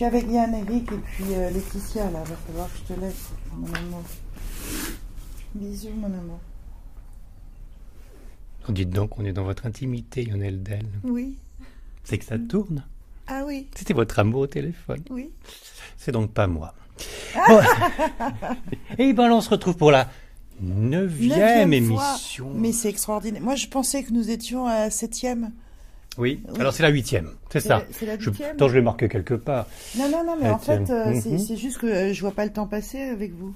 suis avec Yann, Eric et puis euh, Laetitia là. Va falloir que je te laisse, mon amour. Bisous, mon amour. Dites donc, on est dans votre intimité, Lionel Del. Oui. C'est que ça tourne. Ah oui. C'était votre amour au téléphone. Oui. C'est donc pas moi. Bon. Et ben, on se retrouve pour la neuvième, Neuvième fois. émission. Mais c'est extraordinaire. Moi, je pensais que nous étions à la septième. Oui. Oui. alors c'est la huitième, c'est ça. c'est la Je- huitième Attends, je l'ai marqué quelque part. Non, non, non, mais en fait, euh, c'est Mhm. c'est juste que euh, je vois pas le temps passer avec vous.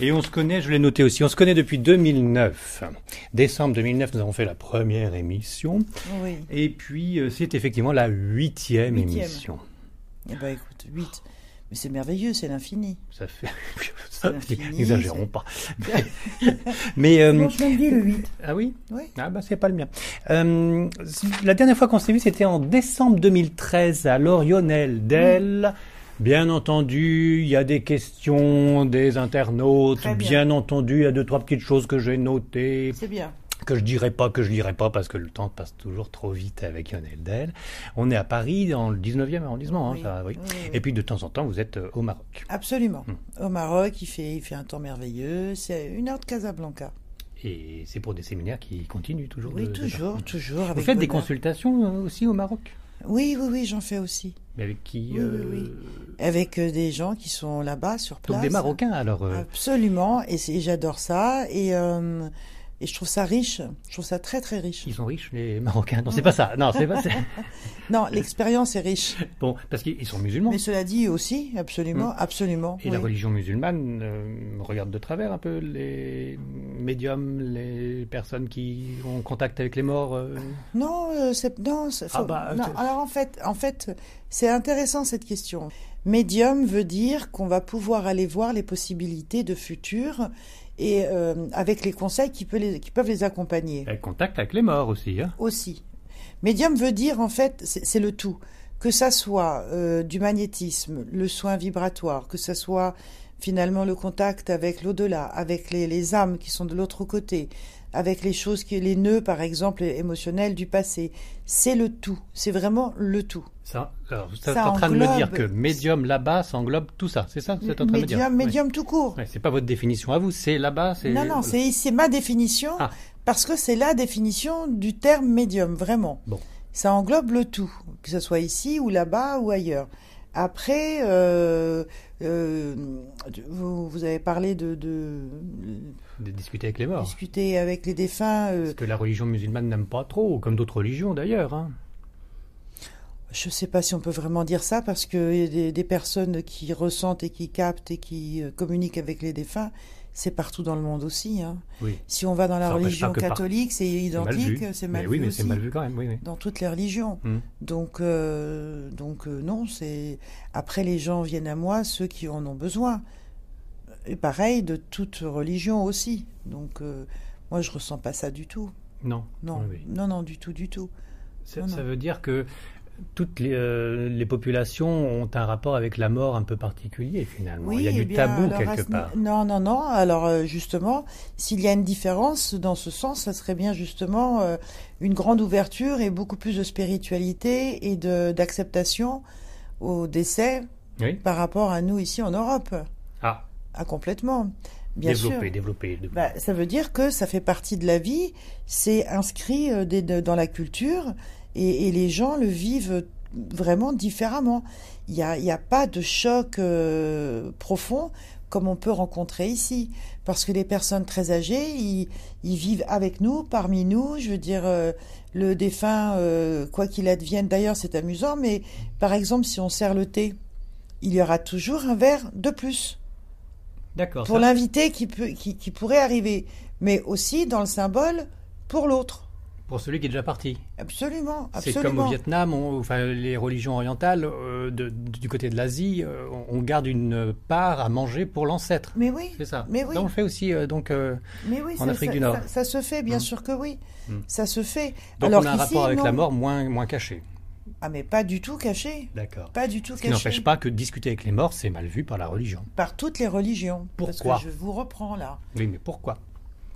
Et on se connaît, je l'ai noté aussi, on se connaît depuis 2009. Décembre 2009, nous avons fait la première émission. Oui. Et puis, euh, c'est effectivement la huitième Huitième. émission. Eh ben, écoute, 8. Mais c'est merveilleux, c'est l'infini. Ça fait... N'exagérons pas. Mais... euh, Bon, je me dis le 8. Ah oui Oui. Ah bah c'est pas le mien. Euh, la dernière fois qu'on s'est vu, c'était en décembre 2013 à Lorionel d'Elle. Bien entendu, il y a des questions des internautes. Très bien. entendu, il y a deux trois petites choses que j'ai notées C'est bien. Que je dirai pas, que je lirai pas parce que le temps passe toujours trop vite avec Lionel Del. On est à Paris dans le 19e arrondissement, hein, Oui. ça, oui. Et puis de temps en temps, vous êtes euh, au Maroc. Absolument. Hmm. Au Maroc, il fait, il fait un temps merveilleux. C'est une heure de Casablanca. Et c'est pour des séminaires qui continuent toujours. Oui, de- de- toujours, toujours. Vous faites des consultations euh, aussi au Maroc? Oui, oui, oui, j'en fais aussi. Mais avec qui Oui, euh, oui, Avec euh, des gens qui sont là-bas, sur place. Donc des Marocains alors. euh, Absolument. Et, et j'adore ça. Et, et je trouve ça riche. Je trouve ça très, très riche. Ils sont riches les Marocains. Non, c'est pas ça. Non, c'est pas ça. Non, l'expérience est riche. Bon, parce qu'ils sont musulmans. Mais cela dit aussi, absolument, absolument. Et la religion musulmane euh, regarde de travers un peu les médiums, les personnes qui ont contact avec les morts. euh. Non, euh, c'est non, c'est- Ah faut- bah, non, c'est- Alors en fait, en fait, c'est intéressant cette question. Médium veut dire qu'on va pouvoir aller voir les possibilités de futur et euh, avec les conseils qui, peut les- qui peuvent les accompagner Avec contact avec les morts aussi. Hein. aussi. Médium veut dire en fait, c'est c'est le tout. Que ça soit euh, du magnétisme, le soin vibratoire, que ça soit finalement le contact avec l'au-delà, avec les, les âmes qui sont de l'autre côté, avec les choses qui, les nœuds par exemple émotionnels du passé. C'est le tout. C'est vraiment le tout. Ça, alors, vous êtes Ça en train de me dire que médium là-bas, ça englobe tout ça. C'est ça que vous êtes en train de me dire Médium, médium tout court. Ouais, c'est pas votre définition à vous, c'est là-bas. c'est Non, non, c'est c'est ma définition Ah. parce que c'est la définition du terme médium, vraiment. Bon. Ça englobe le tout, que ce soit ici ou là-bas ou ailleurs. Après, euh, euh, vous, vous avez parlé de, de de discuter avec les morts. discuter avec les défunts. euh, que la religion musulmane n'aime pas trop, comme d'autres religions d'ailleurs. Hein. Je ne sais pas si on peut vraiment dire ça parce que y a des, des personnes qui ressentent et qui captent et qui euh, communiquent avec les défunts, c'est partout dans le monde aussi. hein. Oui. Si on va dans la Ça religion par- catholique, c'est C'est mal identique, vu. c'est mal mais oui, vu mais c'est mal vu quand même. Oui, oui. dans toutes les religions. Hmm. Donc, euh, donc euh, non, c'est après les gens viennent à moi ceux qui en ont besoin. Et pareil de toute religion aussi. Donc euh, moi je ressens pas ça du tout. Non. Non, non, non, du tout, du tout. Ça, Non, ça non. veut dire que toutes les, euh, les populations ont un rapport avec la mort un peu particulier finalement. Il y a eh du bien, tabou quelque part. Non, non, non. Alors euh, justement, s'il y a une différence dans ce sens, ça serait bien justement euh, une grande ouverture et beaucoup plus de spiritualité et d'acceptation au décès Oui. par rapport à nous ici en Europe. Ah, Ah, complètement. Bien développer, sûr. développer. développer. Bah, ça veut dire que ça fait partie de la vie, c'est inscrit euh, des- de- dans la culture et, et les gens le vivent vraiment différemment. Il n'y a, pas de choc euh, profond comme on peut rencontrer ici. Parce que les personnes très âgées, ils, ils vivent avec nous, parmi nous. Je veux dire, euh, le défunt, euh, quoi qu'il advienne, d'ailleurs c'est amusant, mais par exemple, si on sert le thé, il y aura toujours un verre de plus D'accord. pour ça- l'invité qui, peut, qui, qui pourrait arriver, mais aussi dans le symbole pour l'autre. Pour celui qui est déjà parti. Absolument, C'est comme absolument. au Vietnam, on- enfin, les religions orientales, euh, de- du côté de l'Asie, euh, on garde une part à manger pour l'ancêtre. Mais oui, C'est ça. Mais oui. Ça, on le fait aussi euh, donc, mais oui, En ça, Afrique ça- du Nord. Ça, ça se fait, bien Mm. sûr que oui. Mm. Ça se fait. donc Alors on a un rapport avec la mort moins, moins caché. Ah, mais pas du tout caché. D'accord. Pas du tout Ce qui caché. n'empêche pas que discuter avec les morts, c'est mal vu par la religion. Par toutes les religions. Pourquoi Parce que je vous reprends là. Oui, mais pourquoi?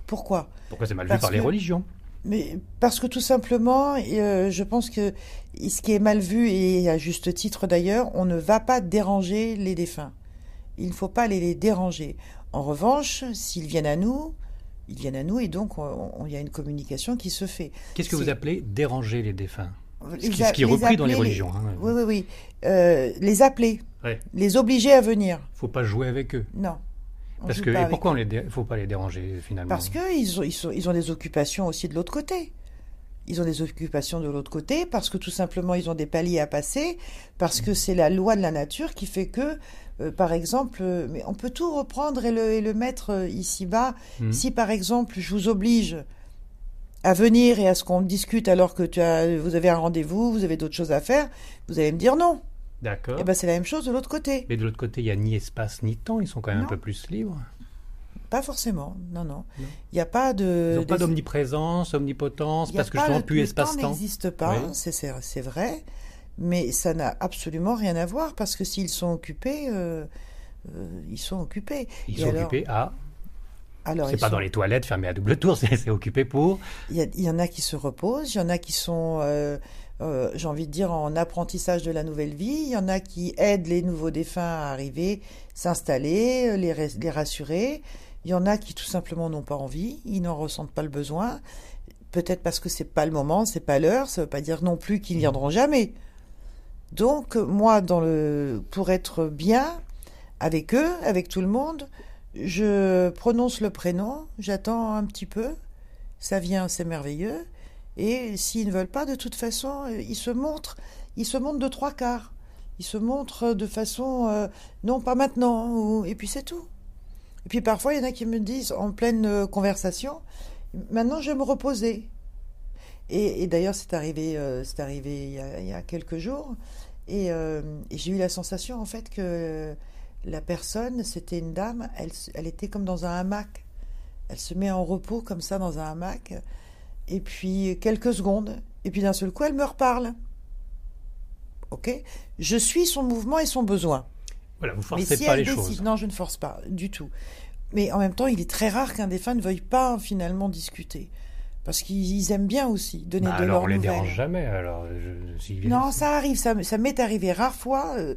Pourquoi? Pourquoi c'est mal vu par les religions? Mais parce que tout simplement, euh, je pense que ce qui est mal vu, et à juste titre d'ailleurs, on ne va pas déranger les défunts. Il ne faut pas les, les déranger. En revanche, s'ils viennent à nous, ils viennent à nous et donc il y a une communication qui se fait. Qu'est-ce que vous appelez déranger les défunts? Les Ce qui, ce qui est repris dans les religions. hein. Oui, oui, oui. Euh, les appeler, Ouais. les obliger à venir. Faut pas jouer avec eux. Non. Parce que et pourquoi on les dé- faut pas les déranger finalement? Parce qu'ils ont, ils sont- ils ont des occupations aussi de l'autre côté. Ils ont des occupations de l'autre côté parce que tout simplement ils ont des paliers à passer, parce que c'est la loi de la nature qui fait que, euh, par exemple, euh, mais on peut tout reprendre et le, et le mettre euh, ici-bas. Mhm. Si par exemple je vous oblige à venir et à ce qu'on discute alors que tu as, vous avez un rendez-vous, vous avez d'autres choses à faire, vous allez me dire non. D'accord. Et ben c'est la même chose de l'autre côté. Mais de l'autre côté, il y a ni espace ni temps. Ils sont quand même Non. un peu plus libres. Pas forcément, non, non. Il n'y a pas de... Ils n'ont pas d'omniprésence, omnipotence, parce que justement le- plus le espace-temps. temps n'existe pas, Oui. c'est- vrai, mais ça n'a absolument rien à voir parce que s'ils sont occupés, euh, euh, ils sont occupés. Ils Et sont alors- occupés à. Alors, C'est pas sont- dans les toilettes fermées à double tour, c'est occupé pour. il y, y en a qui se reposent, il y en a qui sont, euh, euh, j'ai envie de dire, en apprentissage de la nouvelle vie, il y en a qui aident les nouveaux défunts à arriver, s'installer, euh, les, les rassurer. Il y en a qui tout simplement n'ont pas envie, ils n'en ressentent pas le besoin. Peut-être parce que c'est pas le moment, c'est pas l'heure. Ça veut pas dire non plus qu'ils viendront jamais. Donc moi, dans le, pour être bien avec eux, avec tout le monde, je prononce le prénom, j'attends un petit peu, ça vient, c'est merveilleux. Et s'ils ne veulent pas, de toute façon, euh, ils se montrent, ils se montrent de trois quarts. Ils se montrent de façon, euh, non, pas maintenant, ou- et puis c'est tout. Et puis parfois, il y en a qui me disent, en pleine euh, conversation, maintenant je vais me reposer. Et, et d'ailleurs, c'est arrivé, euh, c'est arrivé il y, a, quelques jours, et, euh, j'ai eu la sensation en fait que la personne, c'était une dame, elle était comme dans un hamac. Elle se met en repos comme ça dans un hamac, et puis quelques secondes, et puis d'un seul coup, elle me reparle. Ok? Je suis son mouvement et son besoin. Voilà, vous Mais forcez si pas elle les décide, choses. non, je ne force pas du tout. Mais en même temps, il est très rare qu'un défunt ne veuille pas finalement discuter, parce qu'ils ils aiment bien aussi donner Bah de alors leurs on les dérange jamais. Alors, je, viennent- Non, ça arrive, ça, m'est arrivé rare fois, euh,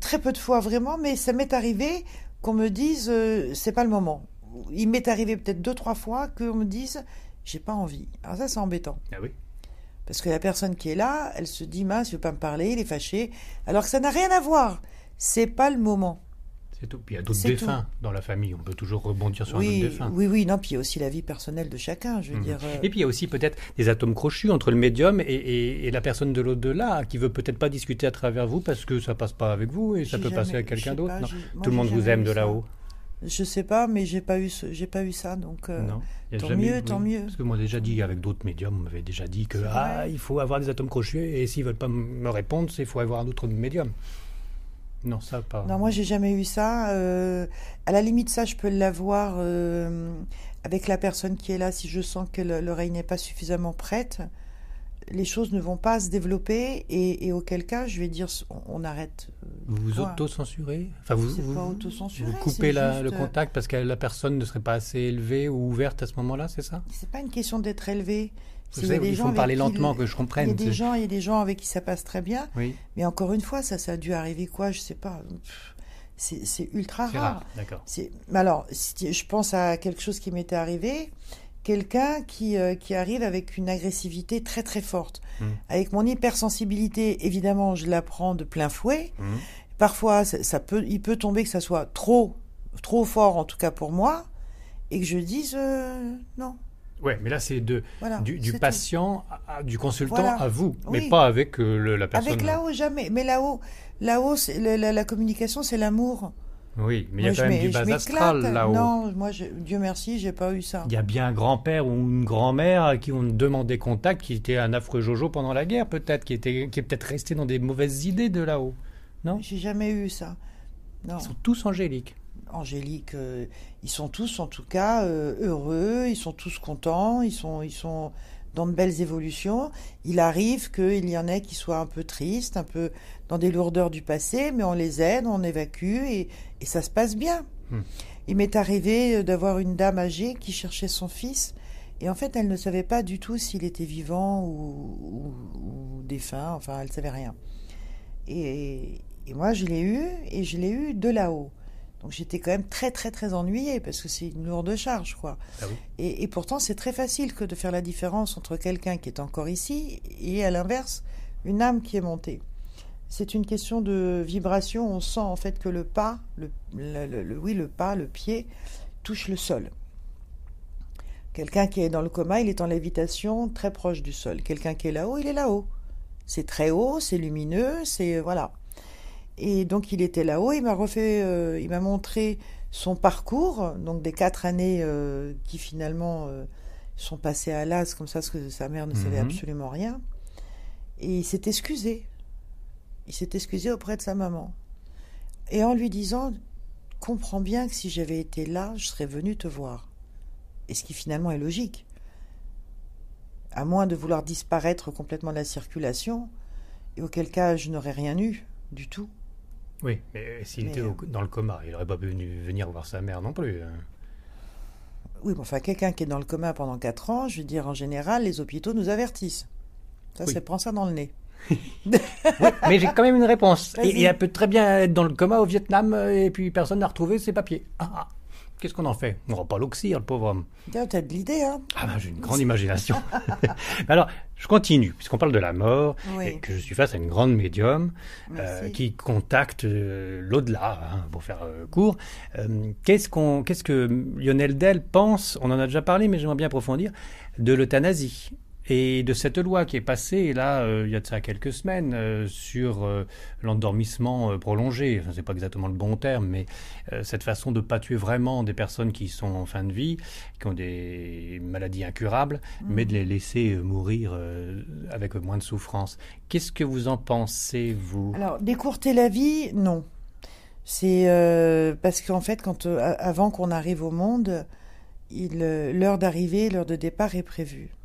très peu de fois vraiment, mais ça m'est arrivé qu'on me dise euh, c'est pas le moment. Il m'est arrivé peut-être deux trois fois qu'on me dise j'ai pas envie. Alors ça c'est embêtant Ah oui. parce que la personne qui est là, elle se dit mince, il veut pas me parler, il est fâché, alors que ça n'a rien à voir. C'est pas le moment. C'est tout. Puis il y a d'autres défunts dans la famille. On peut toujours rebondir sur un Oui, autre défunt. oui, oui, non, puis il y a aussi la vie personnelle de chacun, je veux Mhm. dire. euh, Et puis il y a aussi peut-être des atomes crochus entre le médium et, et- et la personne de l'au-delà qui veut peut-être pas discuter à travers vous parce que ça passe pas avec vous et ça peut passer à quelqu'un d'autre. Tout le monde vous aime de là-haut. Je sais pas, mais j'ai pas eu, j'ai pas eu ça, donc. euh, Non. Tant jamais mieux, tant mieux. Parce que moi déjà dit avec d'autres médiums, on m'avait déjà dit que ah, il faut avoir des atomes crochus et s'ils veulent pas me répondre, c'est il faut avoir un autre médium. Non, ça pas. Non, moi j'ai jamais eu ça. euh, à la limite, ça, je peux l'avoir euh, avec la personne qui est là. Si je sens que le- l'oreille n'est pas suffisamment prête, les choses ne vont pas se développer et, et auquel cas, je vais dire, on, on arrête. euh, Vous vous auto-censurez? Enfin, vous, vous, pas autocensuré, vous c'est coupez la- juste, le euh, contact parce que la personne ne serait pas assez élevée ou ouverte à ce moment-là, c'est ça? C'est pas une question d'être élevé. Vous savez, il faut parler lentement le- que je Il y comprenne. a des c'est- gens, il y a des gens avec qui ça passe très bien. Oui, Mais encore une fois, ça, ça a dû arriver quoi Je sais pas. C'est ultra c'est rare. rare, d'accord. Alors, je pense à quelque chose qui m'était arrivé. Quelqu'un qui, euh, qui arrive avec une agressivité très très forte. Mm. Avec mon hypersensibilité, évidemment, je la prends de plein fouet. Mhm. Parfois, ça, ça peut, il peut tomber que ça soit trop, trop fort, en tout cas pour moi, et que je dise euh, non. Ouais, mais là c'est Voilà. du, patient, à- du consultant Voilà. à vous, mais Oui. pas avec euh, le- la personne. Avec là-haut, jamais. Mais là-haut, là-haut, c'est- la, la- la communication, c'est l'amour. Oui, mais il y a quand même du bas astral là-haut. Non, moi, je- Dieu merci, j'ai pas eu ça. Il y a bien un grand-père ou une grand-mère à qui on demandait contact, qui était un affreux Jojo pendant la guerre, peut-être, qui était, qui est peut-être resté dans des mauvaises idées de là-haut. Non? J'ai jamais eu ça. Non. Ils sont tous angéliques. Angélique, euh, ils sont tous en tout cas euh, heureux, ils sont tous contents, ils sont, ils sont dans de belles évolutions. Il arrive qu'il y en ait qui soient un peu tristes, un peu dans des lourdeurs du passé, mais on les aide, on évacue et, et ça se passe bien. Hmm. Il m'est arrivé euh, d'avoir une dame âgée qui cherchait son fils Et en fait, elle ne savait pas du tout s'il était vivant ou, ou, ou défunt, enfin, elle savait rien. Et, et moi, je l'ai eu, et je l'ai eu de là-haut. Donc j'étais quand même très très très ennuyée parce que c'est une lourde charge quoi. Ah oui. Et, et pourtant c'est très facile que de faire la différence entre quelqu'un qui est encore ici et à l'inverse une âme qui est montée. C'est une question de vibration. On sent en fait que le pas, le, le- le- le- oui le pas, le pied touche le sol. Quelqu'un qui est dans le coma, il est en lévitation très proche du sol. Quelqu'un qui est là-haut, il est là-haut. C'est très haut, c'est lumineux, c'est voilà. Et donc il était là-haut, il m'a refait, euh, il m'a montré son parcours, donc des quatre années euh, qui finalement euh, sont passées à l'as comme ça, parce que sa mère ne savait Mhm. absolument rien. Et il s'est excusé. Il s'est excusé auprès de sa maman. Et en lui disant, comprends bien que si j'avais été là, je serais venu te voir. Et ce qui finalement est logique. À moins de vouloir disparaître complètement de la circulation, et auquel cas je n'aurais rien eu du tout. Oui, mais s'il Mais, était euh, dans le coma, il n'aurait pas pu venir voir sa mère non plus. hein. Oui, mais enfin, quelqu'un qui est dans le coma pendant 4 ans, je veux dire, en général, les hôpitaux nous avertissent. Ça, Oui. c'est prends ça dans le nez. Mais j'ai quand même une réponse. Et, et elle peut très bien être dans le coma au Vietnam euh, et puis personne n'a retrouvé ses papiers. Ah, ah. Qu'est-ce qu'on en fait? On ne va pas l'oxyre, le pauvre homme. Tiens, T'as de l'idée, hein? Ah ben, j'ai une grande imagination. Alors, je continue, puisqu'on parle de la mort, Oui. et que je suis face à une grande médium euh, qui contacte euh, l'au-delà, hein, pour faire euh, court. Qu'est-ce, qu'on, qu'est-ce que Lionel Dell pense, on en a déjà parlé, mais j'aimerais bien approfondir, de l'euthanasie? Et de cette loi qui est passée là euh, il y a de ça quelques semaines euh, sur euh, l'endormissement prolongé. Enfin, c'est pas exactement le bon terme, mais cette façon de pas tuer vraiment des personnes qui sont en fin de vie, qui ont des maladies incurables, mais de les laisser mourir avec moins de souffrance. Qu'est-ce que vous en pensez, vous? Alors, décourter la vie, non. C'est parce qu'en fait, quand, avant qu'on arrive au monde, l'heure d'arrivée, l'heure de départ est prévue.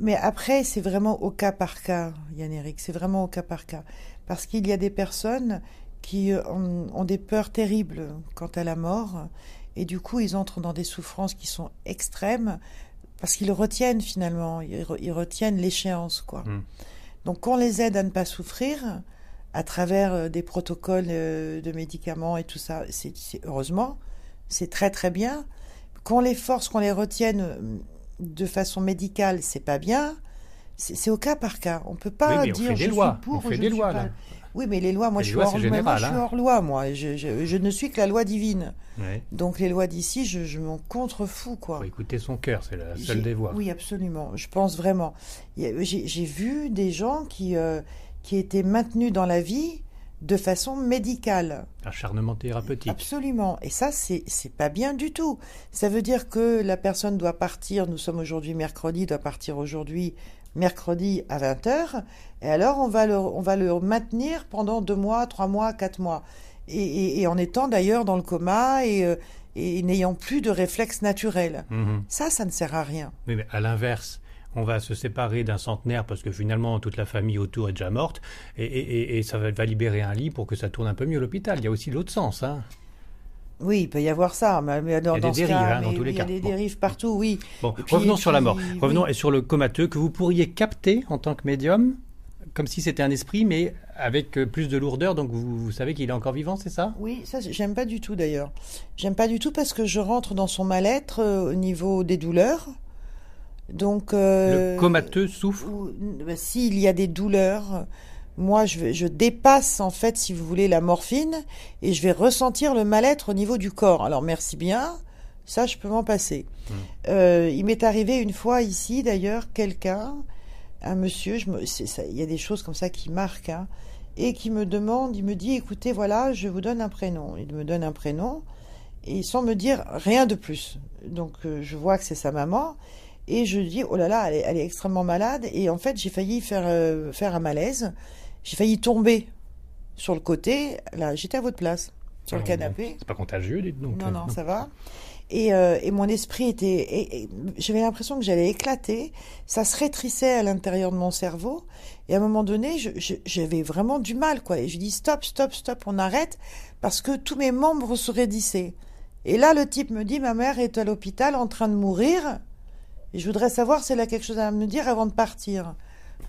Mais après, c'est vraiment au cas par cas, Yann Eric, c'est vraiment au cas par cas. Parce qu'il y a des personnes qui euh, ont, ont des peurs terribles quant à la mort, et du coup, ils entrent dans des souffrances qui sont extrêmes, parce qu'ils retiennent finalement, ils, re- ils retiennent l'échéance, quoi. Mm. Donc, qu'on les aide à ne pas souffrir, à travers euh, des protocoles euh, de médicaments et tout ça, c'est heureusement, c'est très très bien. Qu'on les force, qu'on les retienne de façon médicale, c'est pas bien. C'est au cas par cas. On peut pas Oui, on dire fait des je lois. suis pour, On fait je des suis lois, pas. là. Oui, mais les lois, moi, Les je suis, lois, hors, moi, général, je suis hein. hors loi, moi. Je, je- je ne suis que la loi divine. Donc les lois d'ici, je, je m'en contrefous, quoi. Faut écouter son cœur, c'est la seule des voies. Oui, absolument. Je pense vraiment. J'ai vu des gens qui, euh, qui étaient maintenus dans la vie de façon médicale. Acharnement thérapeutique. Absolument. Et ça, c'est pas bien du tout. Ça veut dire que la personne doit partir, nous sommes aujourd'hui mercredi, doit partir aujourd'hui mercredi à 20h, et alors on va le, on va le maintenir pendant deux mois, trois mois, quatre mois. Et, et- et en étant d'ailleurs dans le coma et, euh, et n'ayant plus de réflexes naturels. Mhm. Ça, ça ne sert à rien. Oui, mais à l'inverse, on va se séparer d'un centenaire parce que finalement toute la famille autour est déjà morte et, et- et- et ça va, va libérer un lit pour que ça tourne un peu mieux l'hôpital. Il y a aussi l'autre sens. Hein. Oui, il peut y avoir ça, mais dans, Il y a dans des dérives, cas, hein, dans tous les il y a cas. des Bon. dérives partout, oui. Bon, puis- revenons sur la mort. Revenons oui. et sur le comateux que vous pourriez capter en tant que médium, comme si c'était un esprit, mais avec euh, plus de lourdeur. Donc vous, vous savez qu'il est encore vivant, c'est ça? Oui, ça j'aime pas du tout d'ailleurs. J'aime pas du tout parce que je rentre dans son mal-être euh, au niveau des douleurs. Donc euh, Le comateux souffre. ou- bah, s'il y a des douleurs, moi je, dépasse en fait, si vous voulez, la morphine et je vais ressentir le mal-être au niveau du corps. Alors merci bien, ça je peux m'en passer. Hmm. Euh, il m'est arrivé une fois ici d'ailleurs quelqu'un, un monsieur, je me, c'est ça, il y a des choses comme ça qui marquent, hein, et qui me demande, il me dit, écoutez, voilà, je vous donne un prénom. Il me donne un prénom et sans me dire rien de plus. Donc euh, je vois que c'est sa maman et je dis oh là là elle est, elle est extrêmement malade. Et en fait j'ai failli faire euh, faire un malaise. J'ai failli tomber sur le côté. Là j'étais à votre place sur le Ah, canapé. C'est pas contagieux, dites donc. non non ça va. Et, euh, et mon esprit était et- et j'avais l'impression que j'allais éclater. Ça se rétrissait à l'intérieur de mon cerveau. Et à un moment donné j'avais vraiment du mal quoi. Et je dis stop stop stop on arrête. Parce que tous mes membres se raidissaient et là le type me dit ma mère est à l'hôpital en train de mourir Et je voudrais savoir s'il a quelque chose à me dire avant de partir.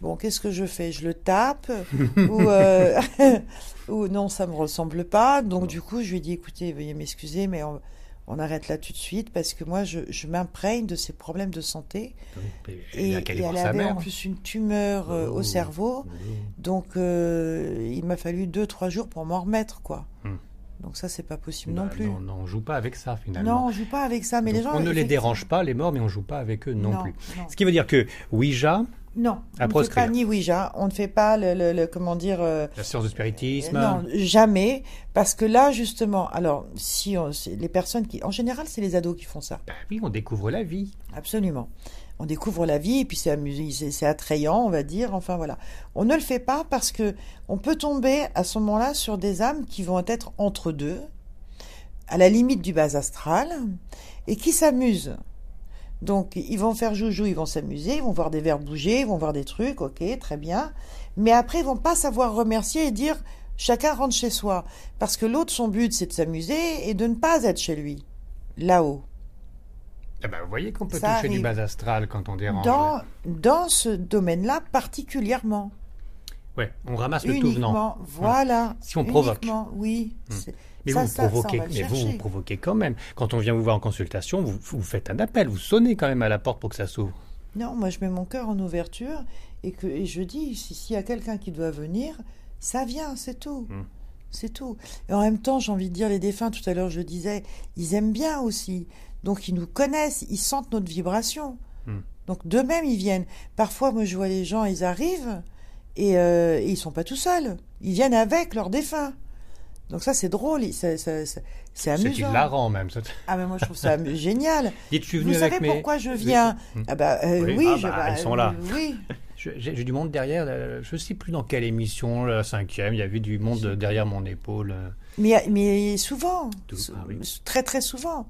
Bon, qu'est-ce que je fais? Je le tape? Ou, euh, ou non, ça me ressemble pas. Donc du coup, je lui dis écoutez, veuillez m'excuser, mais on, on arrête là tout de suite parce que moi, je, je m'imprègne de ces problèmes de santé. Et, Et, et elle avait en mère. plus une tumeur euh, Oh. au cerveau. Donc euh, il m'a fallu deux, trois jours pour m'en remettre, quoi. Hmm. Donc ça, c'est pas possible Bah, non plus. Non, non, on joue pas avec ça finalement. Non, on joue pas avec ça, mais les gens. on ne les dérange pas, les morts, mais on joue pas avec eux non, Non, plus. non. Ce qui veut dire que Ouija, Non, À on ne fait pas ni Ouija, on ne fait pas le, le- le- comment dire. euh, la science de spiritisme, non, jamais, parce que là justement, alors si on, les personnes qui, en général, c'est les ados qui font ça, bah oui, on découvre la vie. absolument. On découvre la vie et puis c'est amusant, c'est attrayant, on va dire. Enfin voilà, on ne le fait pas parce que on peut tomber à ce moment-là sur des âmes qui vont être entre deux, à la limite du bas astral, et qui s'amusent. Donc, ils vont faire joujou, ils vont s'amuser, ils vont voir des verres bouger, ils vont voir des trucs, ok, très bien. Mais après, ils vont pas savoir remercier et dire chacun rentre chez soi. Parce que l'autre, son but, c'est de s'amuser et de ne pas être chez lui, là-haut. Ah bah, vous voyez qu'on peut Ça toucher du bas astral quand on dérange. Dans, dans ce domaine-là, particulièrement. Ouais, on ramasse le tout venant. Voilà. Si on provoque. Oui. C'est- Mais ça, vous, ça, provoquez, mais vous, vous provoquez quand même. Quand on vient vous voir en consultation, vous, vous faites un appel, vous sonnez quand même à la porte pour que ça s'ouvre. Non, moi je mets mon cœur en ouverture et que et je dis si- s'il y a quelqu'un qui doit venir, ça vient, c'est tout. Mm. C'est tout. Et en même temps, j'ai envie de dire les défunts, tout à l'heure je disais, ils aiment bien aussi. Donc ils nous connaissent, ils sentent notre vibration. Mm. Donc d'eux-mêmes ils viennent. Parfois moi je vois les gens, ils arrivent et, euh, et ils sont pas tout seuls. Ils viennent avec leurs défunts. Donc ça c'est drôle, ça- ça- ça- c'est C'est amusant. hilarant même. ça. Ah mais moi je trouve ça génial. Dites, je suis Vous avec savez mes... pourquoi je viens Hmm. Ah bah euh, Oui, oui, ah je- bah, bah, ils sont là. Oui. Je- J'ai du monde derrière, euh, je sais plus dans quelle émission, la cinquième, il y avait du monde derrière mon épaule. euh. Mais, mais souvent, Tout, ah oui. très très souvent,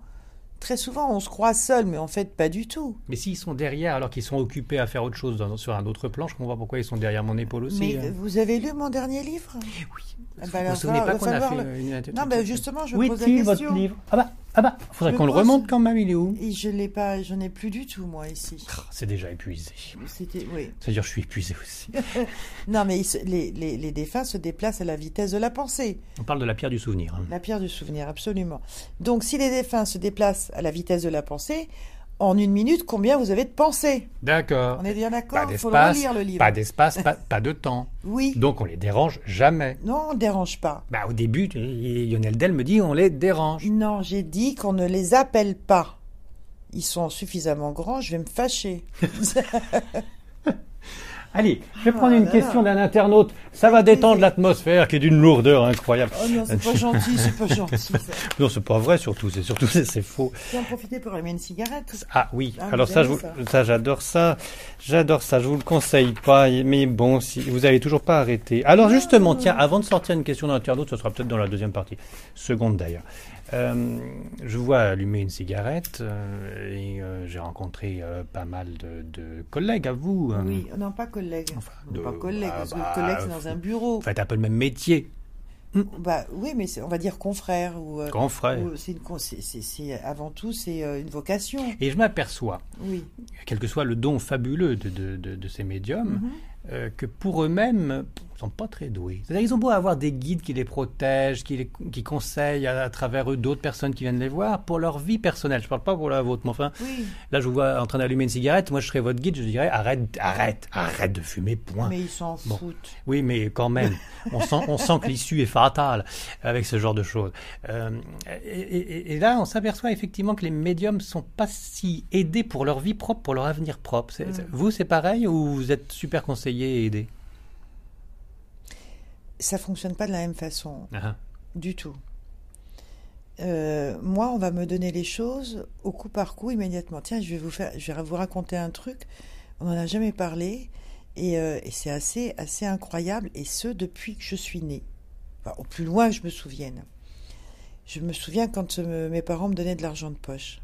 très souvent, on se croit seul, mais en fait pas du tout. Mais s'ils sont derrière alors qu'ils sont occupés à faire autre chose dans- sur un autre plan, je comprends pas pourquoi ils sont derrière mon épaule aussi. mais hein. vous avez lu mon dernier livre? Oui. Ah Vous bah vous alors, vous souvenez pas va qu'on a fait le- une... Non, ben justement, je me pose la question. votre livre? Ah bah, ah bah, faudrait qu'on le remonte quand même, il est où Et je l'ai pas, je n'ai plus du tout moi ici. Ah, C'est déjà épuisé. C'était, oui. C'est-à-dire je suis épuisé aussi. Non, mais se- les, les, les défunts se déplacent à la vitesse de la pensée. On parle de la pierre du souvenir. hein. La pierre du souvenir, absolument. Donc, si les défunts se déplacent à la vitesse de la pensée, en une minute, combien vous avez de pensées D'accord. On est bien Pas d'accord Il faut le d'espace, le livre. pas d'espace, pas, pas de temps. Oui. Donc on les dérange jamais. Non, on ne dérange pas. Bah, au début, Lionel Del me dit on les dérange. Non, j'ai dit qu'on ne les appelle pas. Ils sont suffisamment grands, je vais me fâcher. Allez, je vais Ah prendre une là question d'un internaute. Ça va détendre l'atmosphère qui est d'une lourdeur incroyable. Oh non, c'est pas gentil, c'est pas gentil. Ça. Non, c'est pas vrai surtout, c'est surtout c'est faux. Vais en profiter pour allumer une cigarette. Ah oui, Ah, alors ça, vous- ça j'adore ça, j'adore ça. Je vous le conseille pas, mais bon, si vous avez toujours pas arrêté. Alors justement, tiens, avant de sortir une question d'un internaute, ce sera peut-être dans la deuxième partie, seconde d'ailleurs. Euh, je vois allumer une cigarette euh, et euh, j'ai rencontré pas mal de, de collègues à vous. hein. Oui, non, pas collègue. Enfin, de- pas collègue, ah parce que bah, collègue, c'est dans un bureau. Vous faites un peu le même métier, Bah oui, mais on va dire confrère. Ou, grand frère. ou c'est une c'est- c'est- c'est- avant tout, c'est une vocation. Et je m'aperçois, Oui. quel que soit le don fabuleux de, ces médiums, Mhm. euh, que pour eux-mêmes, ils sont pas très doués. C'est-à-dire ils ont beau avoir des guides qui les protègent, qui, les, qui conseillent à, à travers eux d'autres personnes qui viennent les voir pour leur vie personnelle. Je parle pas pour la vôtre, mais enfin, Oui, là je vous vois en train d'allumer une cigarette, moi je serais votre guide, je dirais arrête, arrête, arrête de fumer, point. mais ils s'en Bon. foutent. Oui, mais quand même, on sent, on sent que l'issue est fatale avec ce genre de choses. Euh, et, et- et là, on s'aperçoit effectivement que les médiums sont pas si aidés pour leur vie propre, pour leur avenir propre. Mm. Vous, c'est pareil ou vous êtes super conseillé et aidé? Ça fonctionne pas de la même façon, du tout. Euh, moi, on va me donner les choses au coup par coup immédiatement. Tiens, je vais vous faire, je vais vous raconter un truc. On n'en a jamais parlé et, euh, et c'est assez, assez incroyable. Et ce depuis que je suis née, Enfin, au plus loin que je me souvienne. Je me souviens quand euh, mes parents me donnaient de l'argent de poche.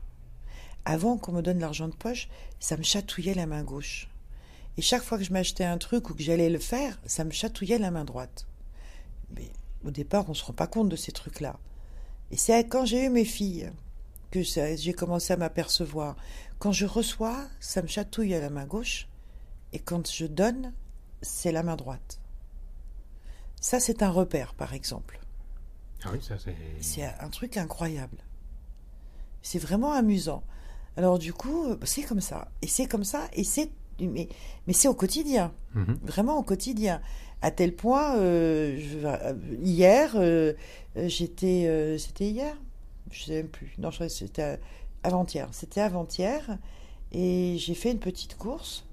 Avant qu'on me donne l'argent de poche, ça me chatouillait la main gauche. Et chaque fois que je m'achetais un truc ou que j'allais le faire, ça me chatouillait la main droite. Mais au départ, on ne se rend pas compte de ces trucs-là. Et c'est quand j'ai eu mes filles que j'ai commencé à m'apercevoir. Quand je reçois, ça me chatouille à la main gauche, et quand je donne, c'est la main droite. Ça, c'est un repère, par exemple. Ah oui, ça c'est. C'est un truc incroyable. C'est vraiment amusant. Alors du coup, c'est comme ça. Et c'est comme ça. Et c'est mais, mais c'est au quotidien. Mhm. Vraiment au quotidien. À tel point, euh, je- euh, hier, euh, j'étais, euh, c'était hier, je sais même plus. Non, c'était avant-hier. C'était avant-hier, et j'ai fait une petite course.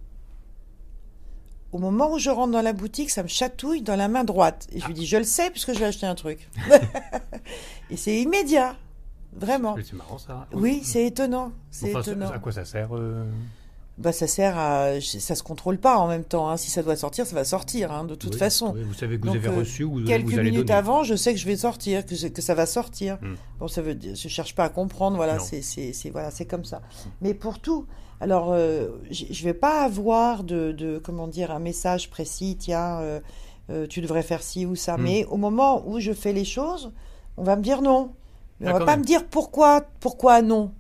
Au moment où je rentre dans la boutique, ça me chatouille dans la main droite. Et je lui dis, je le sais, puisque je vais acheter un truc. et c'est immédiat, vraiment. C'est marrant ça. Oui, c'est étonnant. C'est Enfin, étonnant. à quoi ça sert Bah, ça sert à, ça se contrôle pas en même temps. hein. Si ça doit sortir, ça va sortir, hein, de toute Oui, façon. oui, vous savez que vous Donc, avez euh, reçu ou vous, Quelques vous allez minutes donner. avant, je sais que je vais sortir, que, que ça va sortir. Hmm. Bon, ça veut dire, je cherche pas à comprendre, voilà, c'est, voilà, c'est comme ça. Mais pour tout, alors, euh, je vais pas avoir de, de, comment dire, un message précis, tiens, euh, euh, tu devrais faire ci ou ça. Hmm. Mais au moment où je fais les choses, on va me dire non. Mais Ah, on va pas même. me dire pourquoi, pourquoi non.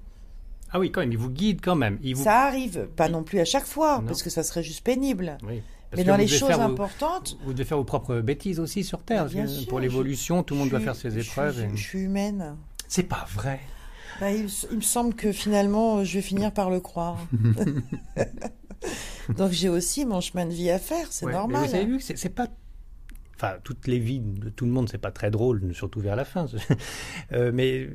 Ah oui, quand même, il vous guide quand même. Il vous... Ça arrive, pas non plus à chaque fois, Non. parce que ça serait juste pénible. Oui. Parce Mais dans les choses vos- importantes, Vous devez faire vos propres bêtises aussi sur Terre. Bien sûr, pour je- l'évolution, tout le monde je doit suis- faire ses je épreuves. suis- et- je suis humaine. C'est pas vrai. Bah, il, il me semble que finalement, euh, je vais finir par le croire. Donc j'ai aussi mon chemin de vie à faire, c'est Ouais, mais normal. vous avez vu que c'est pas. Enfin, toutes les vies de tout le monde, c'est pas très drôle, surtout vers la fin. Euh, mais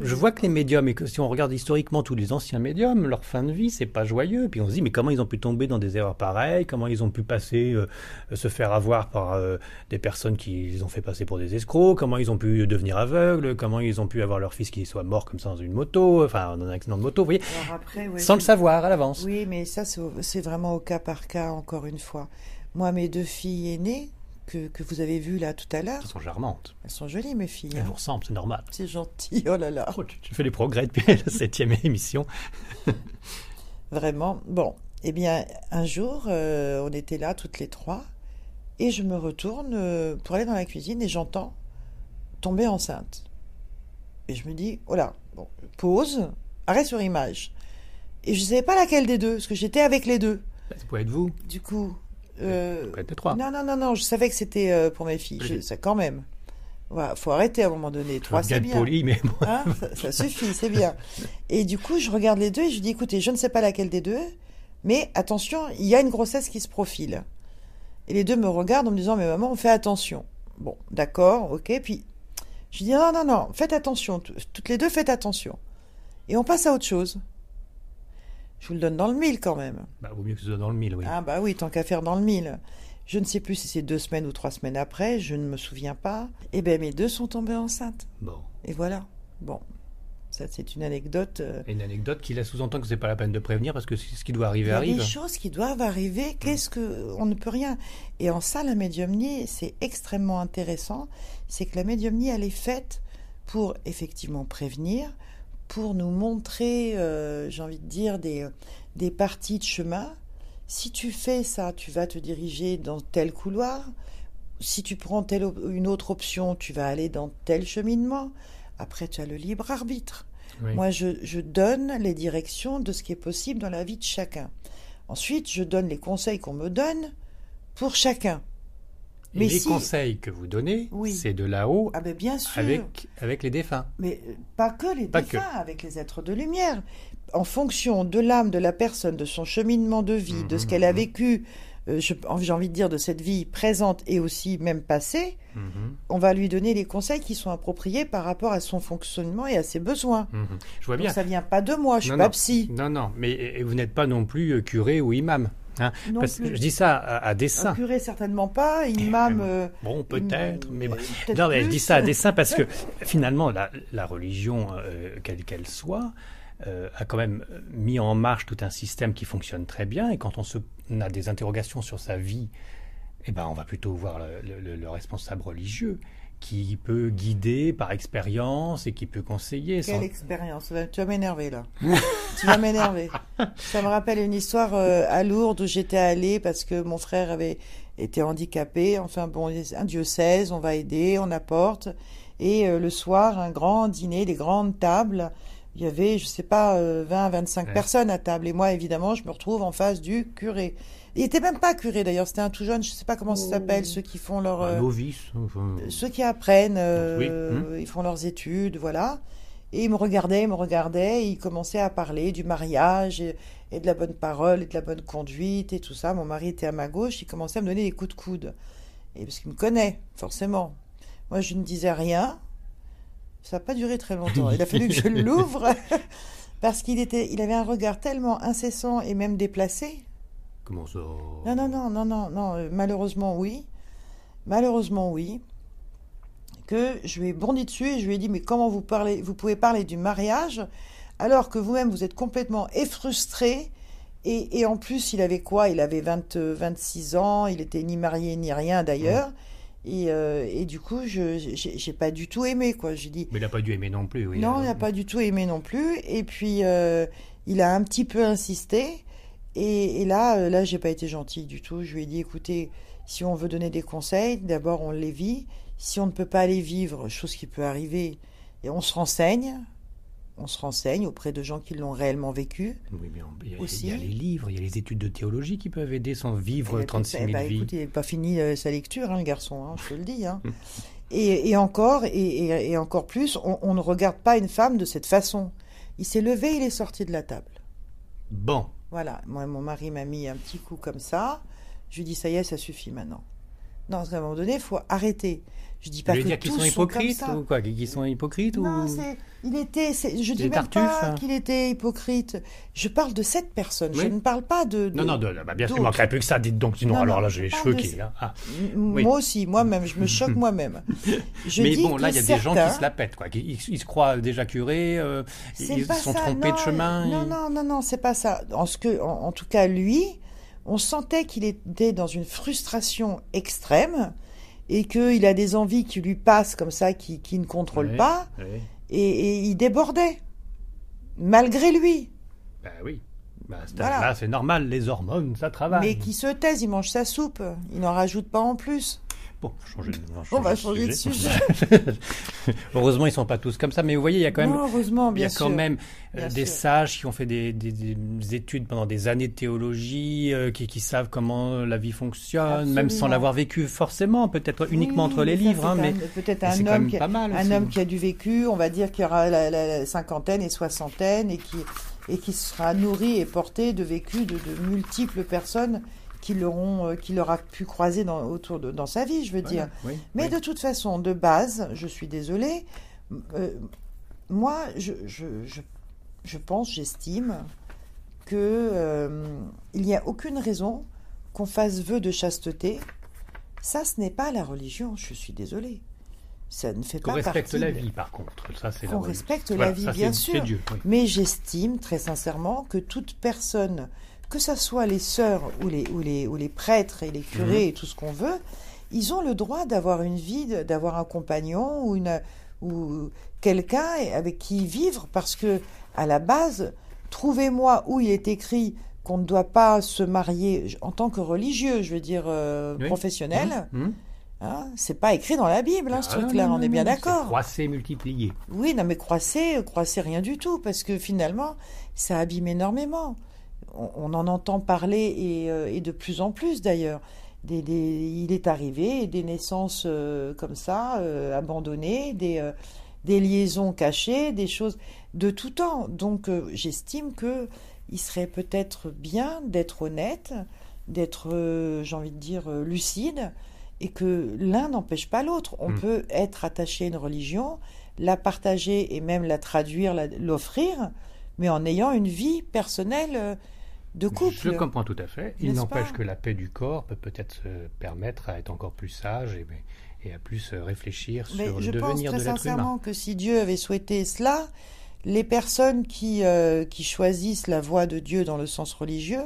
je vois que les médiums, et que si on regarde historiquement tous les anciens médiums, leur fin de vie, c'est pas joyeux. Puis on se dit, mais comment ils ont pu tomber dans des erreurs pareilles? Comment ils ont pu passer, euh, se faire avoir par euh, des personnes qui les ont fait passer pour des escrocs? Comment ils ont pu devenir aveugles? Comment ils ont pu avoir leur fils qui soit mort comme ça dans une moto, enfin dans un accident de moto, vous voyez? Alors après, ouais, Sans le savoir à l'avance. Oui, mais ça, c'est vraiment au cas par cas, encore une fois. Moi, mes deux filles aînées, que, que vous avez vues là tout à l'heure, Elles sont charmantes. elles sont jolies, mes filles. Elles hein. vous ressemblent, c'est normal. C'est gentil, oh là là. Oh, tu, tu fais des progrès depuis la septième émission. Vraiment. Bon, eh bien, un jour, euh, on était là toutes les trois, et je me retourne euh, pour aller dans la cuisine et j'entends tomber enceinte. Et je me dis, oh là, bon, pause, arrêt sur image. Et je ne savais pas laquelle des deux, parce que j'étais avec les deux. Ça pourrait être vous. Du coup. Euh, trois. non, non, non, non, je savais que c'était euh, pour mes filles. Je- ça, quand même. Voilà, faut arrêter à un moment donné. Trois, c'est bien poli, mais bon. Hein, ça, ça suffit, c'est bien. Et du coup, je regarde les deux et je dis, écoutez, je ne sais pas laquelle des deux, mais attention, il y a une grossesse qui se profile. Et les deux me regardent en me disant, mais maman, on fait attention. Bon, d'accord, ok. Puis, je dis, non, non, non, faites attention. Tout- Toutes les deux, faites attention. Et on passe à autre chose. Je vous le donne dans le mille quand même. Bah, vaut mieux que ce soit dans le mille, oui. Ah bah oui, tant qu'à faire dans le mille. Je ne sais plus si c'est deux semaines ou trois semaines après, je ne me souviens pas. Eh bien, mes deux sont tombées enceintes. Bon. Et voilà. Bon, ça c'est une anecdote. euh, une anecdote qui laisse sous-entend que c'est pas la peine de prévenir parce que ce qui doit arriver Il y a arrive. des choses qui doivent arriver. Qu'est-ce que on ne peut rien. Et en ça, la médiumnie, c'est extrêmement intéressant. C'est que la médiumnie, elle est faite pour effectivement prévenir, pour nous montrer, euh, j'ai envie de dire, des, des parties de chemin. Si tu fais ça, tu vas te diriger dans tel couloir. Si tu prends telle, une autre option, tu vas aller dans tel cheminement. Après, tu as le libre arbitre. Oui. Moi, je, je donne les directions de ce qui est possible dans la vie de chacun. Ensuite, je donne les conseils qu'on me donne pour chacun. Mais les si- conseils que vous donnez, Oui. c'est de là-haut Ah ben bien sûr. avec, avec les défunts. Mais euh, pas que les Pas défunts, avec les êtres de lumière. En fonction de l'âme de la personne, de son cheminement de vie, de ce Mhm, qu'elle a mhm. vécu, euh, j'ai envie de dire de cette vie présente et aussi même passée, Mhm, on va lui donner les conseils qui sont appropriés par rapport à son fonctionnement et à ses besoins. Je vois Donc bien. ça vient pas de moi, je suis Non, pas non. psy. Non, non, mais vous n'êtes pas non plus euh, curé ou imam. Hein. Parce que je dis ça à, à Un dessein. curé certainement pas, imam. euh, Bon, peut-être, mais bon. Non, mais je dis ça à dessein parce que finalement, la, la religion, euh, quelle qu'elle soit, euh, a quand même mis en marche tout un système qui fonctionne très bien. Et quand on, se, on a des interrogations sur sa vie, eh ben, on va plutôt voir le, le- le responsable religieux qui peut guider par expérience et qui peut conseiller. Quelle sans- expérience Tu vas m'énerver là. tu vas m'énerver. Ça me rappelle une histoire euh, à Lourdes où j'étais allée parce que mon frère avait été handicapé. Enfin bon, un diocèse, on va aider, on apporte. Et euh, le soir, un grand dîner, des grandes tables. il y avait, je sais pas, euh, 20, 25 Ouais. personnes à table. Et moi, évidemment, je me retrouve en face du curé. Il était même pas curé d'ailleurs, c'était un tout jeune, je sais pas comment ça s'appelle, ceux qui font leur, Un euh, novice. enfin, ceux qui apprennent, euh, Oui, hum. ils font leurs études, voilà. Et il me regardait, il me regardait, et il commençait à parler du mariage et, et de la bonne parole et de la bonne conduite et tout ça. Mon mari était à ma gauche, il commençait à me donner des coups de coude. Et parce qu'il me connaît, forcément. Moi, je ne disais rien. Ça n'a pas duré très longtemps. Il a fallu que je l'ouvre parce qu'il était, il avait un regard tellement incessant et même déplacé. Comment ça Non, non, non, non, non, non. euh, Malheureusement, oui. Malheureusement, oui. Que je lui ai bondi dessus et je lui ai dit mais comment vous parlez, vous pouvez parler du mariage alors que vous-même vous êtes complètement effrustré et, et en plus il avait quoi? Il avait 20, euh, 26 ans, il était ni marié ni rien d'ailleurs. Et, euh, et du coup, je j'ai pas du tout aimé quoi. J'ai dit Mais il n'a pas dû aimer non plus. Oui, non, Euh, il n'a pas du tout aimé non plus. Et puis, euh, il a un petit peu insisté. Et, et là, euh, là, j'ai pas été gentille du tout. Je lui ai dit, écoutez, si on veut donner des conseils, d'abord on les vit. Si on ne peut pas les vivre, chose qui peut arriver, et on se renseigne. On se renseigne auprès de gens qui l'ont réellement vécu. Oui, mais il y, a, y les livres, il y a les études de théologie qui peuvent aider sans vivre ben, 36 000 eh ben, vies. écoute, il n'a pas fini euh, sa lecture, hein, le garçon, hein, je te le dis. hein. et, et encore, et, et- et encore plus, on, on ne regarde pas une femme de cette façon. Il s'est levé, il est sorti de la table. Bon, Voilà, moi, mon mari m'a mis un petit coup comme ça. Je lui dis, ça y est, ça suffit maintenant. Non, qu'à un moment donné, il faut arrêter. Je dis pas que dire qu'ils sont hypocrites ou quoi Qu'ils sont hypocrites Non, ou... il était, je dis même pas hein. qu'il était hypocrite. Je parle de cette personne. Je ne parle pas de. de- Non, non, de- bah, bien sûr, il manquerait plus que ça, dites donc, sinon Non, alors là j'ai les cheveux qui... là. Ah. Oui. Moi aussi, moi-même, je me choque moi-même. Je Mais dis bon, là, il y a des gens qui se la pètent, quoi. Ils, ils se croient déjà curés, euh, ils sont ça, trompés non, de chemin. Non, ils- non, non, non, c'est pas ça. En, ce que, en, en tout cas, lui, on sentait qu'il était dans une frustration extrême et qu'il a des envies qui lui passent comme ça, qui, qui ne contrôlent Ouais, pas, et, et il débordait, malgré lui. Bah oui. Voilà. âge-là, c'est normal, les hormones, ça travaille. Mais qui se taise, il mange sa soupe, il n'en rajoute pas en plus. Bon, changer de- On va changer de sujet. Heureusement, ils sont pas tous comme ça, mais vous voyez, il y a quand même, non, heureusement, il y bien a quand sûr. même euh, Bien des sûr. sages qui ont fait des, des- des études pendant des années de théologie, euh, qui, qui savent comment la vie fonctionne, même sans l'avoir vécu forcément, peut-être uniquement entre les livres, hein, mais peut-être un homme qui a- pas mal un homme qui a du vécu, on va dire qu'il y aura la, la- la cinquantaine et soixantaine et qui, et qui sera nourri et porté de vécu de, de multiples personnes qui l'auront, euh, qui l'aura pu croiser dans, autour de, dans sa vie, je veux dire. Oui, Mais oui. de toute façon, de base, je suis désolée, euh, moi, je, je, je, je pense, j'estime que euh, il n'y a aucune raison qu'on fasse vœu de chasteté. Ça, ce n'est pas la religion, je suis désolée. Ça ne fait Qu'on pas respecte partie la de- vie, par contre. Ça, c'est la Qu'on religion. respecte Voilà, la vie, bien sûr. C'est Dieu. oui. Mais j'estime très sincèrement que toute personne, que ce soit les sœurs ou les, ou les, ou les prêtres et les curés et tout ce qu'on veut, ils ont le droit d'avoir une vie, d'avoir un compagnon ou, une, ou quelqu'un avec qui vivre parce que, à la base, trouvez-moi où il est écrit qu'on ne doit pas se marier en tant que religieux, je veux dire euh, Oui. professionnel. Hum. Hein, c'est pas écrit dans la Bible, hein, ce Ah, truc-là, on est bien d'accord. c'est Croisé, multiplié. Oui, non, mais croissez, croissez rien du tout, parce que finalement, ça abîme énormément. On, on en entend parler, et, euh, et de plus en plus d'ailleurs. Des, des- il est arrivé des naissances euh, comme ça, euh, abandonnées, des, euh, des liaisons cachées, des choses de tout temps. Donc j'estime que il serait peut-être bien d'être honnête, d'être, j'ai envie de dire, lucide, et que l'un n'empêche pas l'autre. On Mm. peut être attaché à une religion, la partager et même la traduire, l'offrir, mais en ayant une vie personnelle de couple. Je comprends tout à fait. Il n'empêche que la paix du corps peut peut-être se permettre à être encore plus sage et, et à plus euh, réfléchir Mais sur je le pense devenir très de l'être humain. sincèrement que si Dieu avait souhaité cela, les personnes qui, euh, qui choisissent la voie de Dieu dans le sens religieux,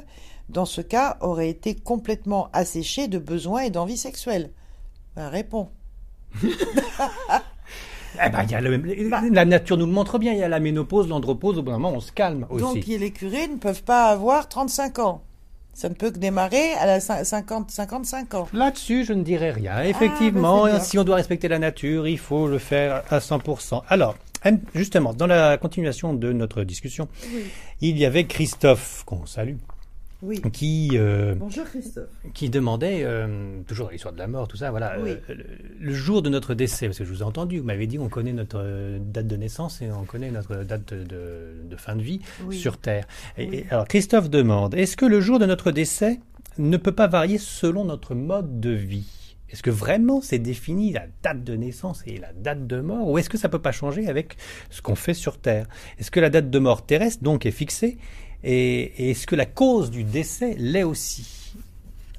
dans ce cas, auraient été complètement asséchées de besoins et d'envie sexuelle. Ben, réponds. Eh ben, y a le- la nature nous le montre bien. Il y a la ménopause, l'andropause. Au bout d'un moment, on se calme aussi. Donc les curés ne peuvent pas avoir 35 ans. Ça ne peut que démarrer à la cin- 50, 55 ans. Là-dessus, je ne dirais rien. Effectivement, bah, c'est bien. si on doit respecter la nature, il faut le faire à 100%. Alors, Justement, dans la continuation de notre discussion, il y avait Christophe, qu'on salue, oui. qui euh, Bonjour Christophe. qui demandait euh, toujours l'histoire de la mort, tout ça. Voilà, Oui. euh, le, le jour de notre décès, parce que je vous ai entendu, vous m'avez dit on connaît notre euh, date de naissance et on connaît notre date de, de- de fin de vie Oui. sur Terre. Et, alors Christophe demande est-ce que le jour de notre décès ne peut pas varier selon notre mode de vie? Est-ce que vraiment c'est défini la date de naissance et la date de mort, ou est-ce que ça peut pas changer avec ce qu'on fait sur Terre? Est-ce que la date de mort terrestre donc est fixée et, et est-ce que la cause du décès l'est aussi?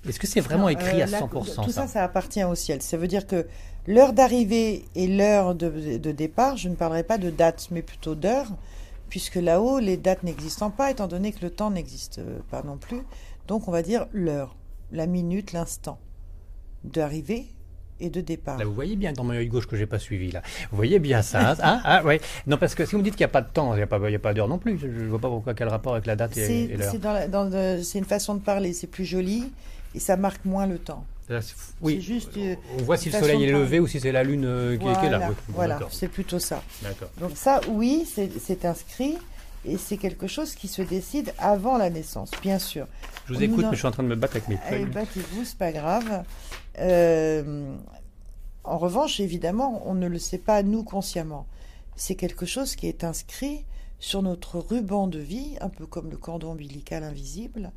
Est-ce que c'est vraiment Non, écrit euh, à la- 100% Tout ça? ça, appartient au ciel. Ça veut dire que l'heure d'arrivée et l'heure de, de départ, je ne parlerai pas de date, mais plutôt d'heure, puisque là-haut, les dates n'existent pas, étant donné que le temps n'existe pas non plus. Donc, on va dire l'heure, la minute, l'instant d'arrivée et de départ. Là, vous voyez bien dans mon œil gauche que j'ai pas suivi là. Vous voyez bien ça, hein ah, ah, ouais. Non, parce que si vous me dites qu'il n'y a pas de temps, il n'y a pas, pas d'heure non plus. Je, je vois pas pourquoi quel rapport avec la date et, l'heure. c'est une façon de parler, c'est plus joli et ça marque moins le temps. Oui. Juste, euh, On voit si le soleil est levé ou si c'est la lune euh, qui, est- là. Voilà, Oui, bon, voilà, D'accord. c'est plutôt ça. D'accord. Donc ça, oui, c'est inscrit et c'est quelque chose qui se décide avant la naissance, bien sûr. Je vous écoute, en- mais je suis en train de me battre avec mes feuilles. ben, vous, c'est pas grave. Euh, en revanche, évidemment, on ne le sait pas nous consciemment. C'est quelque chose qui est inscrit sur notre ruban de vie, un peu comme le cordon ombilical invisible.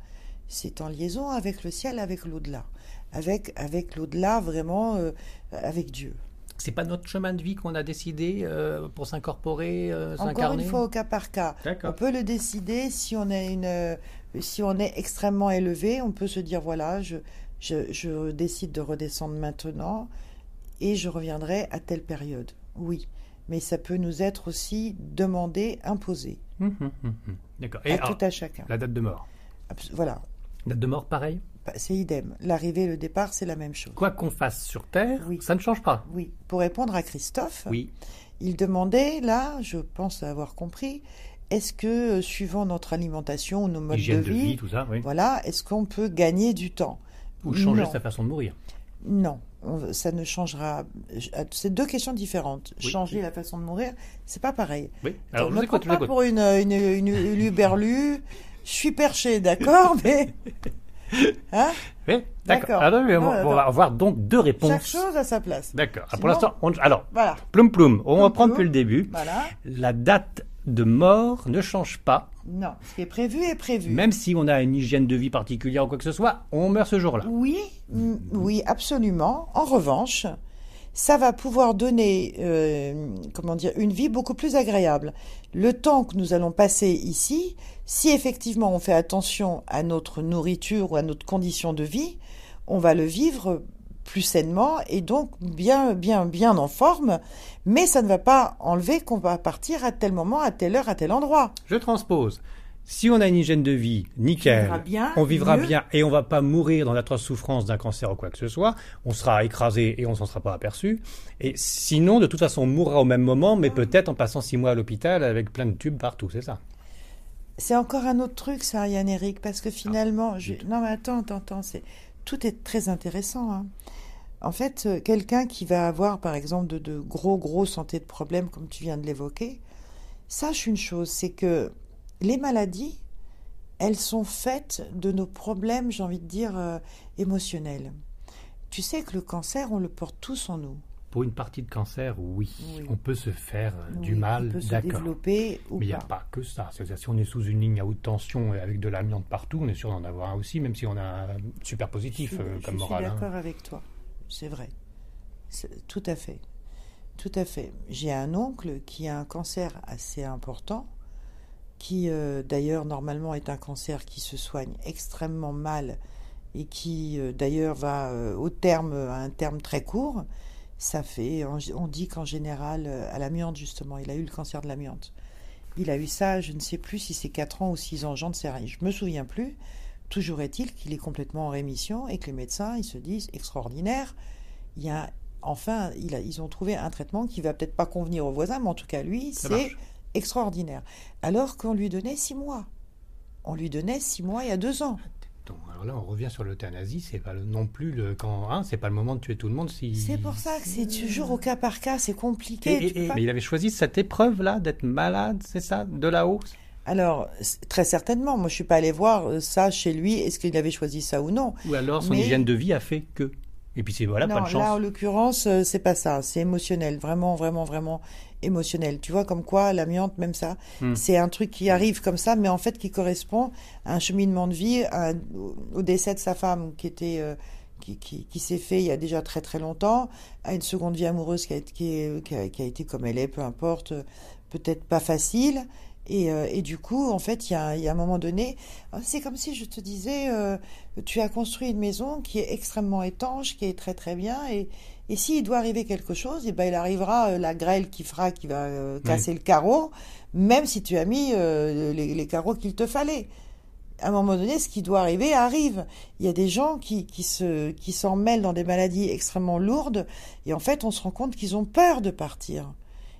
C'est en liaison avec le ciel, avec l'au-delà, avec avec l'au-delà vraiment, euh, avec Dieu. C'est pas notre chemin de vie qu'on a décidé euh, pour s'incorporer, euh, Encore une fois, au cas par cas. On peut le décider si on est une, euh, si on est extrêmement élevé, on peut se dire voilà, je, je, je décide de redescendre maintenant et je reviendrai à telle période. Oui, mais ça peut nous être aussi demandé, imposé, hum, hum, hum. D'accord. Et à alors, tout à chacun. la date de mort? Voilà, Date de mort, pareil? Bah, c'est idem. L'arrivée et le départ, c'est la même chose. Quoi qu'on fasse sur Terre, Oui. ça ne change pas. Oui, pour répondre à Christophe, Oui. il demandait, là, je pense avoir compris, est-ce que, euh, suivant notre alimentation ou nos modes de vie, tout ça, oui. Voilà, est-ce qu'on peut gagner du temps? Ou changer Non. sa façon de mourir. Non, on- ça ne changera. C'est deux questions différentes. Oui. Changer la façon de mourir, c'est pas pareil. Oui. Alors, je ne prends je pas pour une, une, une, une. Je suis perché, d'accord, mais. Hein Oui, d'accord. Alors, mais on, va avoir donc deux réponses. Chaque chose à sa place. D'accord. Ah, Sinon- Pour l'instant, on- alors, Voilà, ploum ploum, on reprend depuis le début. voilà. La date de mort ne change pas, Non, ce qui est prévu est prévu. même si on a une hygiène de vie particulière ou quoi que ce soit, on meurt ce jour-là. Oui, mm, oui, absolument. En revanche, ça va pouvoir donner, euh, comment dire, une vie beaucoup plus agréable. Le temps que nous allons passer ici, si effectivement on fait attention à notre nourriture ou à notre condition de vie, on va le vivre plus sainement et donc bien, bien, bien en forme. Mais ça ne va pas enlever qu'on va partir à tel moment, à telle heure, à tel endroit. Je transpose. Si on a une hygiène de vie nickel, vivra bien, on vivra mieux. bien et on va pas mourir dans l'atroce souffrance d'un cancer ou quoi que ce soit. On sera écrasé et on s'en sera pas aperçu. Et sinon, de toute façon, on mourra au même moment, mais peut-être en passant six mois à l'hôpital avec plein de tubes partout, c'est ça. C'est encore un autre truc, ça, Yann Eric, parce que finalement, je... dites. non mais attends, attends, attends, c'est tout est très intéressant. hein. En fait, euh, quelqu'un qui va avoir, par exemple, de, de gros gros santé de problèmes, comme tu viens de l'évoquer, sache une chose, c'est que les maladies, elles sont faites de nos problèmes, j'ai envie de dire, euh, émotionnels. Tu sais que le cancer, on le porte tous en nous. Pour une partie de cancer, oui, Oui. on peut se faire euh, du mal, d'accord. Mais il n'y a pas. que ça. C'est-à-dire, si on est sous une ligne à haute tension et avec de l'amiante partout, on est sûr d'en avoir un aussi, même si on a un super positif Je suis- euh, je comme suis moral. hein. d'accord avec toi. C'est vrai. Tout à fait. Tout à fait. J'ai un oncle qui a un cancer assez important, qui euh, d'ailleurs normalement est un cancer qui se soigne extrêmement mal et qui euh, d'ailleurs va euh, au terme à un terme très court. Ça fait, on, dit qu'en général, à l'amiante justement, il a eu le cancer de l'amiante. Il a eu ça, je ne sais plus si c'est 4 ans ou 6 ans, j'en ne sais rien, je me souviens plus. Toujours est-il qu'il est complètement en rémission et que les médecins, ils se disent extraordinaire. Il y a enfin, il a- ils ont trouvé un traitement qui va peut-être pas convenir aux voisins, mais en tout cas lui, c'est. Extraordinaire. Alors qu'on lui donnait six mois. On lui donnait six mois il y a deux ans. Donc, alors là, on revient sur l'euthanasie. C'est pas le- non plus le quand. Hein, c'est pas le moment de tuer tout le monde. Si... C'est pour ça que c'est toujours au cas par cas, c'est compliqué. et- tu peux et- pas- mais il avait choisi cette épreuve-là d'être malade, c'est ça, de là-haut? Alors, très certainement, moi je suis pas allée voir euh, ça chez lui, est-ce qu'il avait choisi ça ou non Ou alors son Mais- hygiène de vie a fait que. Et puis c'est voilà, non, pas de chance. là en l'occurrence, euh, c'est pas ça, c'est émotionnel, vraiment, vraiment, vraiment émotionnel. Tu vois, comme quoi l'amiante, même ça, Hmm. c'est un truc qui arrive comme ça, mais en fait qui correspond à un cheminement de vie, à- au- décès de sa femme qui était. euh, qui, qui, qui s'est fait il y a déjà très très longtemps, à une seconde vie amoureuse qui a, été- qui, est- qui a, qui a été comme elle est, peu importe, euh, peut-être pas facile. Et, euh, et du coup, en fait, il y a, il y a un moment donné, euh, c'est comme si je te disais, euh, tu as construit une maison qui est extrêmement étanche, qui est très très bien, et, et s'il doit arriver quelque chose, et ben il arrivera la grêle qui fera, qui va euh, casser le carreau, même si tu as mis les, les carreaux qu'il te fallait. À un moment donné, ce qui doit arriver arrive. Il y a des gens qui, qui se qui s'en mêlent dans des maladies extrêmement lourdes, et en fait, on se rend compte qu'ils ont peur de partir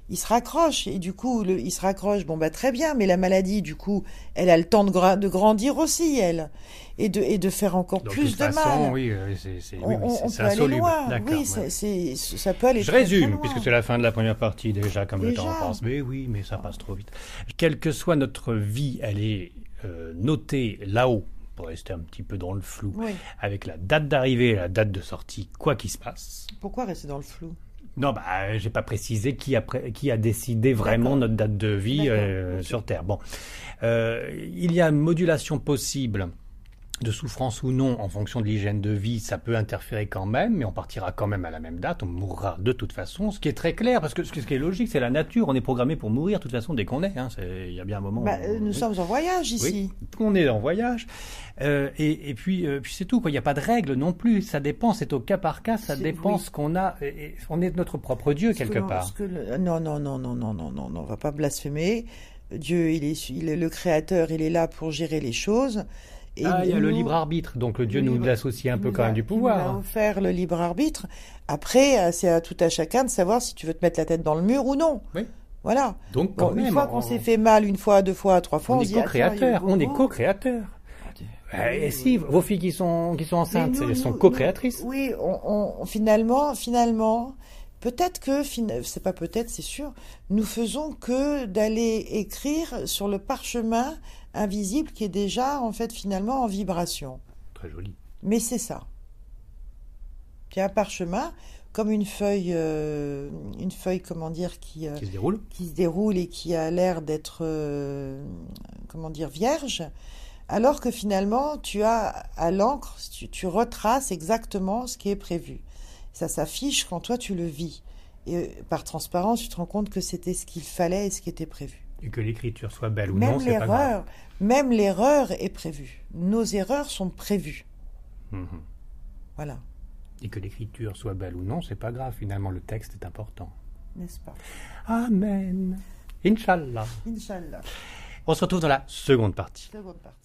il se raccroche et du coup le, il se raccroche bon bah très bien mais la maladie du coup elle a le temps de, gra- de grandir aussi elle et de et de faire encore Donc, plus de façon, mal oui, euh, c'est oui, oui, c'est- aller insoluble. oui ouais. ça peut aller Je très, très résume, loin. puisque c'est la fin de la première partie déjà, comme le temps Déjà passe. Mais oui, mais ça passe trop vite. Quelle que soit notre vie, elle est euh, notée là-haut, pour rester un petit peu dans le flou, Oui. avec la date d'arrivée et la date de sortie, quoi qu'il se passe. pourquoi rester dans le flou? Non, bah, j'ai pas précisé qui a, pré- qui a décidé vraiment notre date de vie euh, sur Terre. Bon, Euh, il y a une modulation possible de souffrance ou non, en fonction de l'hygiène de vie, ça peut interférer quand même, mais on partira quand même à la même date, on mourra de toute façon, ce qui est très clair, parce que ce qui est logique, c'est la nature, on est programmé pour mourir de toute façon dès qu'on est, hein, il y a bien un moment... Bah, euh, nous sommes en voyage ici. On est en voyage, euh, et, euh, puis, c'est tout, il n'y a pas de règle non plus, ça dépend, c'est au cas par cas, ça dépend ce qu'on a, on est notre propre Dieu quelque part. Que non, non, non, non, non, non, non, on va pas blasphémer, Dieu, il est le créateur, il est là pour gérer les choses et ah, il y a le libre arbitre. Donc le Dieu Le nous libre- associe un peu quand a- même du Il nous a pouvoir. offert le libre arbitre. Après, euh, c'est à tout à chacun de savoir si tu veux te mettre la tête dans le mur ou non. Oui. Voilà. Donc Bon, quand une même, fois qu'on on- s'est fait mal une fois, deux fois, trois fois, on on, est se dit, attends, il y a co-créateur. eu On est co-créateur. Eh, Et si vos filles qui sont qui sont enceintes, nous, elles sont nous- co-créatrices. Oui, on, on- finalement, finalement, peut-être que, c'est pas peut-être, c'est sûr, nous faisons que d'aller écrire sur le parchemin invisible qui est déjà, en fait, finalement, en vibration. Très joli. Mais c'est ça. A un parchemin, comme une feuille, euh, une feuille, comment dire, qui, euh, Qui se déroule. qui se déroule et qui a l'air d'être, euh, comment dire, vierge, alors que finalement, tu as à l'encre, tu, tu retraces exactement ce qui est prévu. Ça s'affiche quand toi tu le vis. Et par transparence, tu te rends compte que c'était ce qu'il fallait et ce qui était prévu. Et que l'écriture soit belle ou non, c'est pas grave. l'erreur, même l'erreur est prévue. Nos erreurs sont prévues. Mhm. Voilà, Et que l'écriture soit belle ou non, c'est pas grave. Finalement, le texte est important. n'est-ce pas? Amen. Inch'Allah. Inch'Allah. On se retrouve dans la seconde partie. Seconde partie.